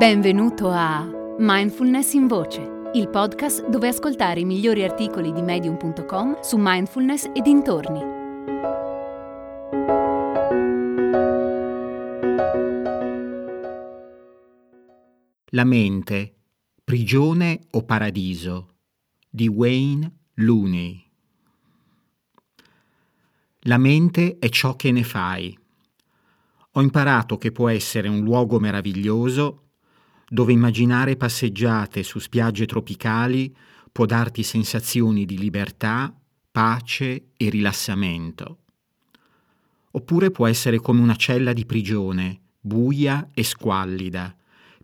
Benvenuto a Mindfulness in Voce, il podcast dove ascoltare i migliori articoli di medium.com su mindfulness e dintorni. La mente, prigione o paradiso di Wayne Looney. La mente è ciò che ne fai. Ho imparato che può essere un luogo meraviglioso dove immaginare passeggiate su spiagge tropicali può darti sensazioni di libertà, pace e rilassamento. Oppure può essere come una cella di prigione, buia e squallida,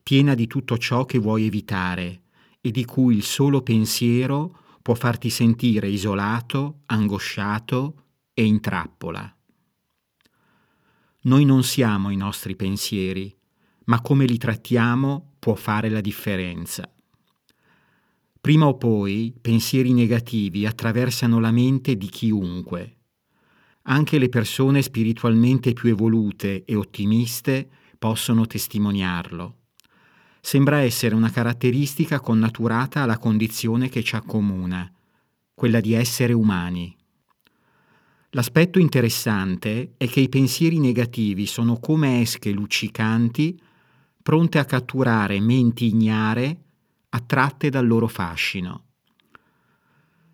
piena di tutto ciò che vuoi evitare e di cui il solo pensiero può farti sentire isolato, angosciato e in trappola. Noi non siamo i nostri pensieri, ma come li trattiamo può fare la differenza. Prima o poi pensieri negativi attraversano la mente di chiunque. Anche le persone spiritualmente più evolute e ottimiste possono testimoniarlo. Sembra essere una caratteristica connaturata alla condizione che ci accomuna, quella di essere umani. L'aspetto interessante è che i pensieri negativi sono come esche luccicanti pronte a catturare menti ignare attratte dal loro fascino.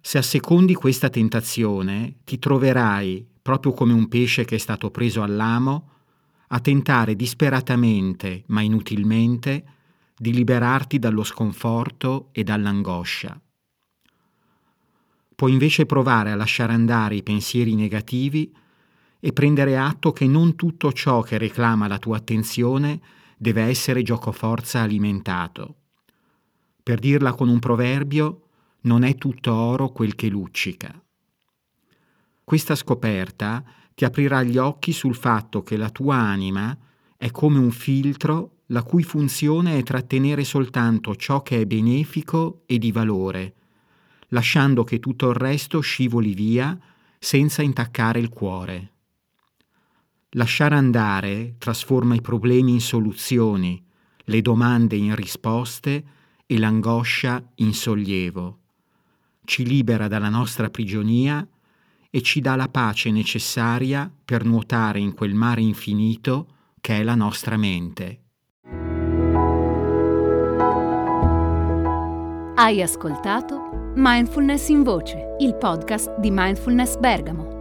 Se assecondi questa tentazione, ti troverai, proprio come un pesce che è stato preso all'amo, a tentare disperatamente, ma inutilmente, di liberarti dallo sconforto e dall'angoscia. Puoi invece provare a lasciare andare i pensieri negativi e prendere atto che non tutto ciò che reclama la tua attenzione deve essere giocoforza alimentato. Per dirla con un proverbio, non è tutto oro quel che luccica. Questa scoperta ti aprirà gli occhi sul fatto che la tua anima è come un filtro la cui funzione è trattenere soltanto ciò che è benefico e di valore, lasciando che tutto il resto scivoli via senza intaccare il cuore. Lasciare andare trasforma i problemi in soluzioni, le domande in risposte e l'angoscia in sollievo. Ci libera dalla nostra prigionia e ci dà la pace necessaria per nuotare in quel mare infinito che è la nostra mente. Hai ascoltato Mindfulness in Voce, il podcast di Mindfulness Bergamo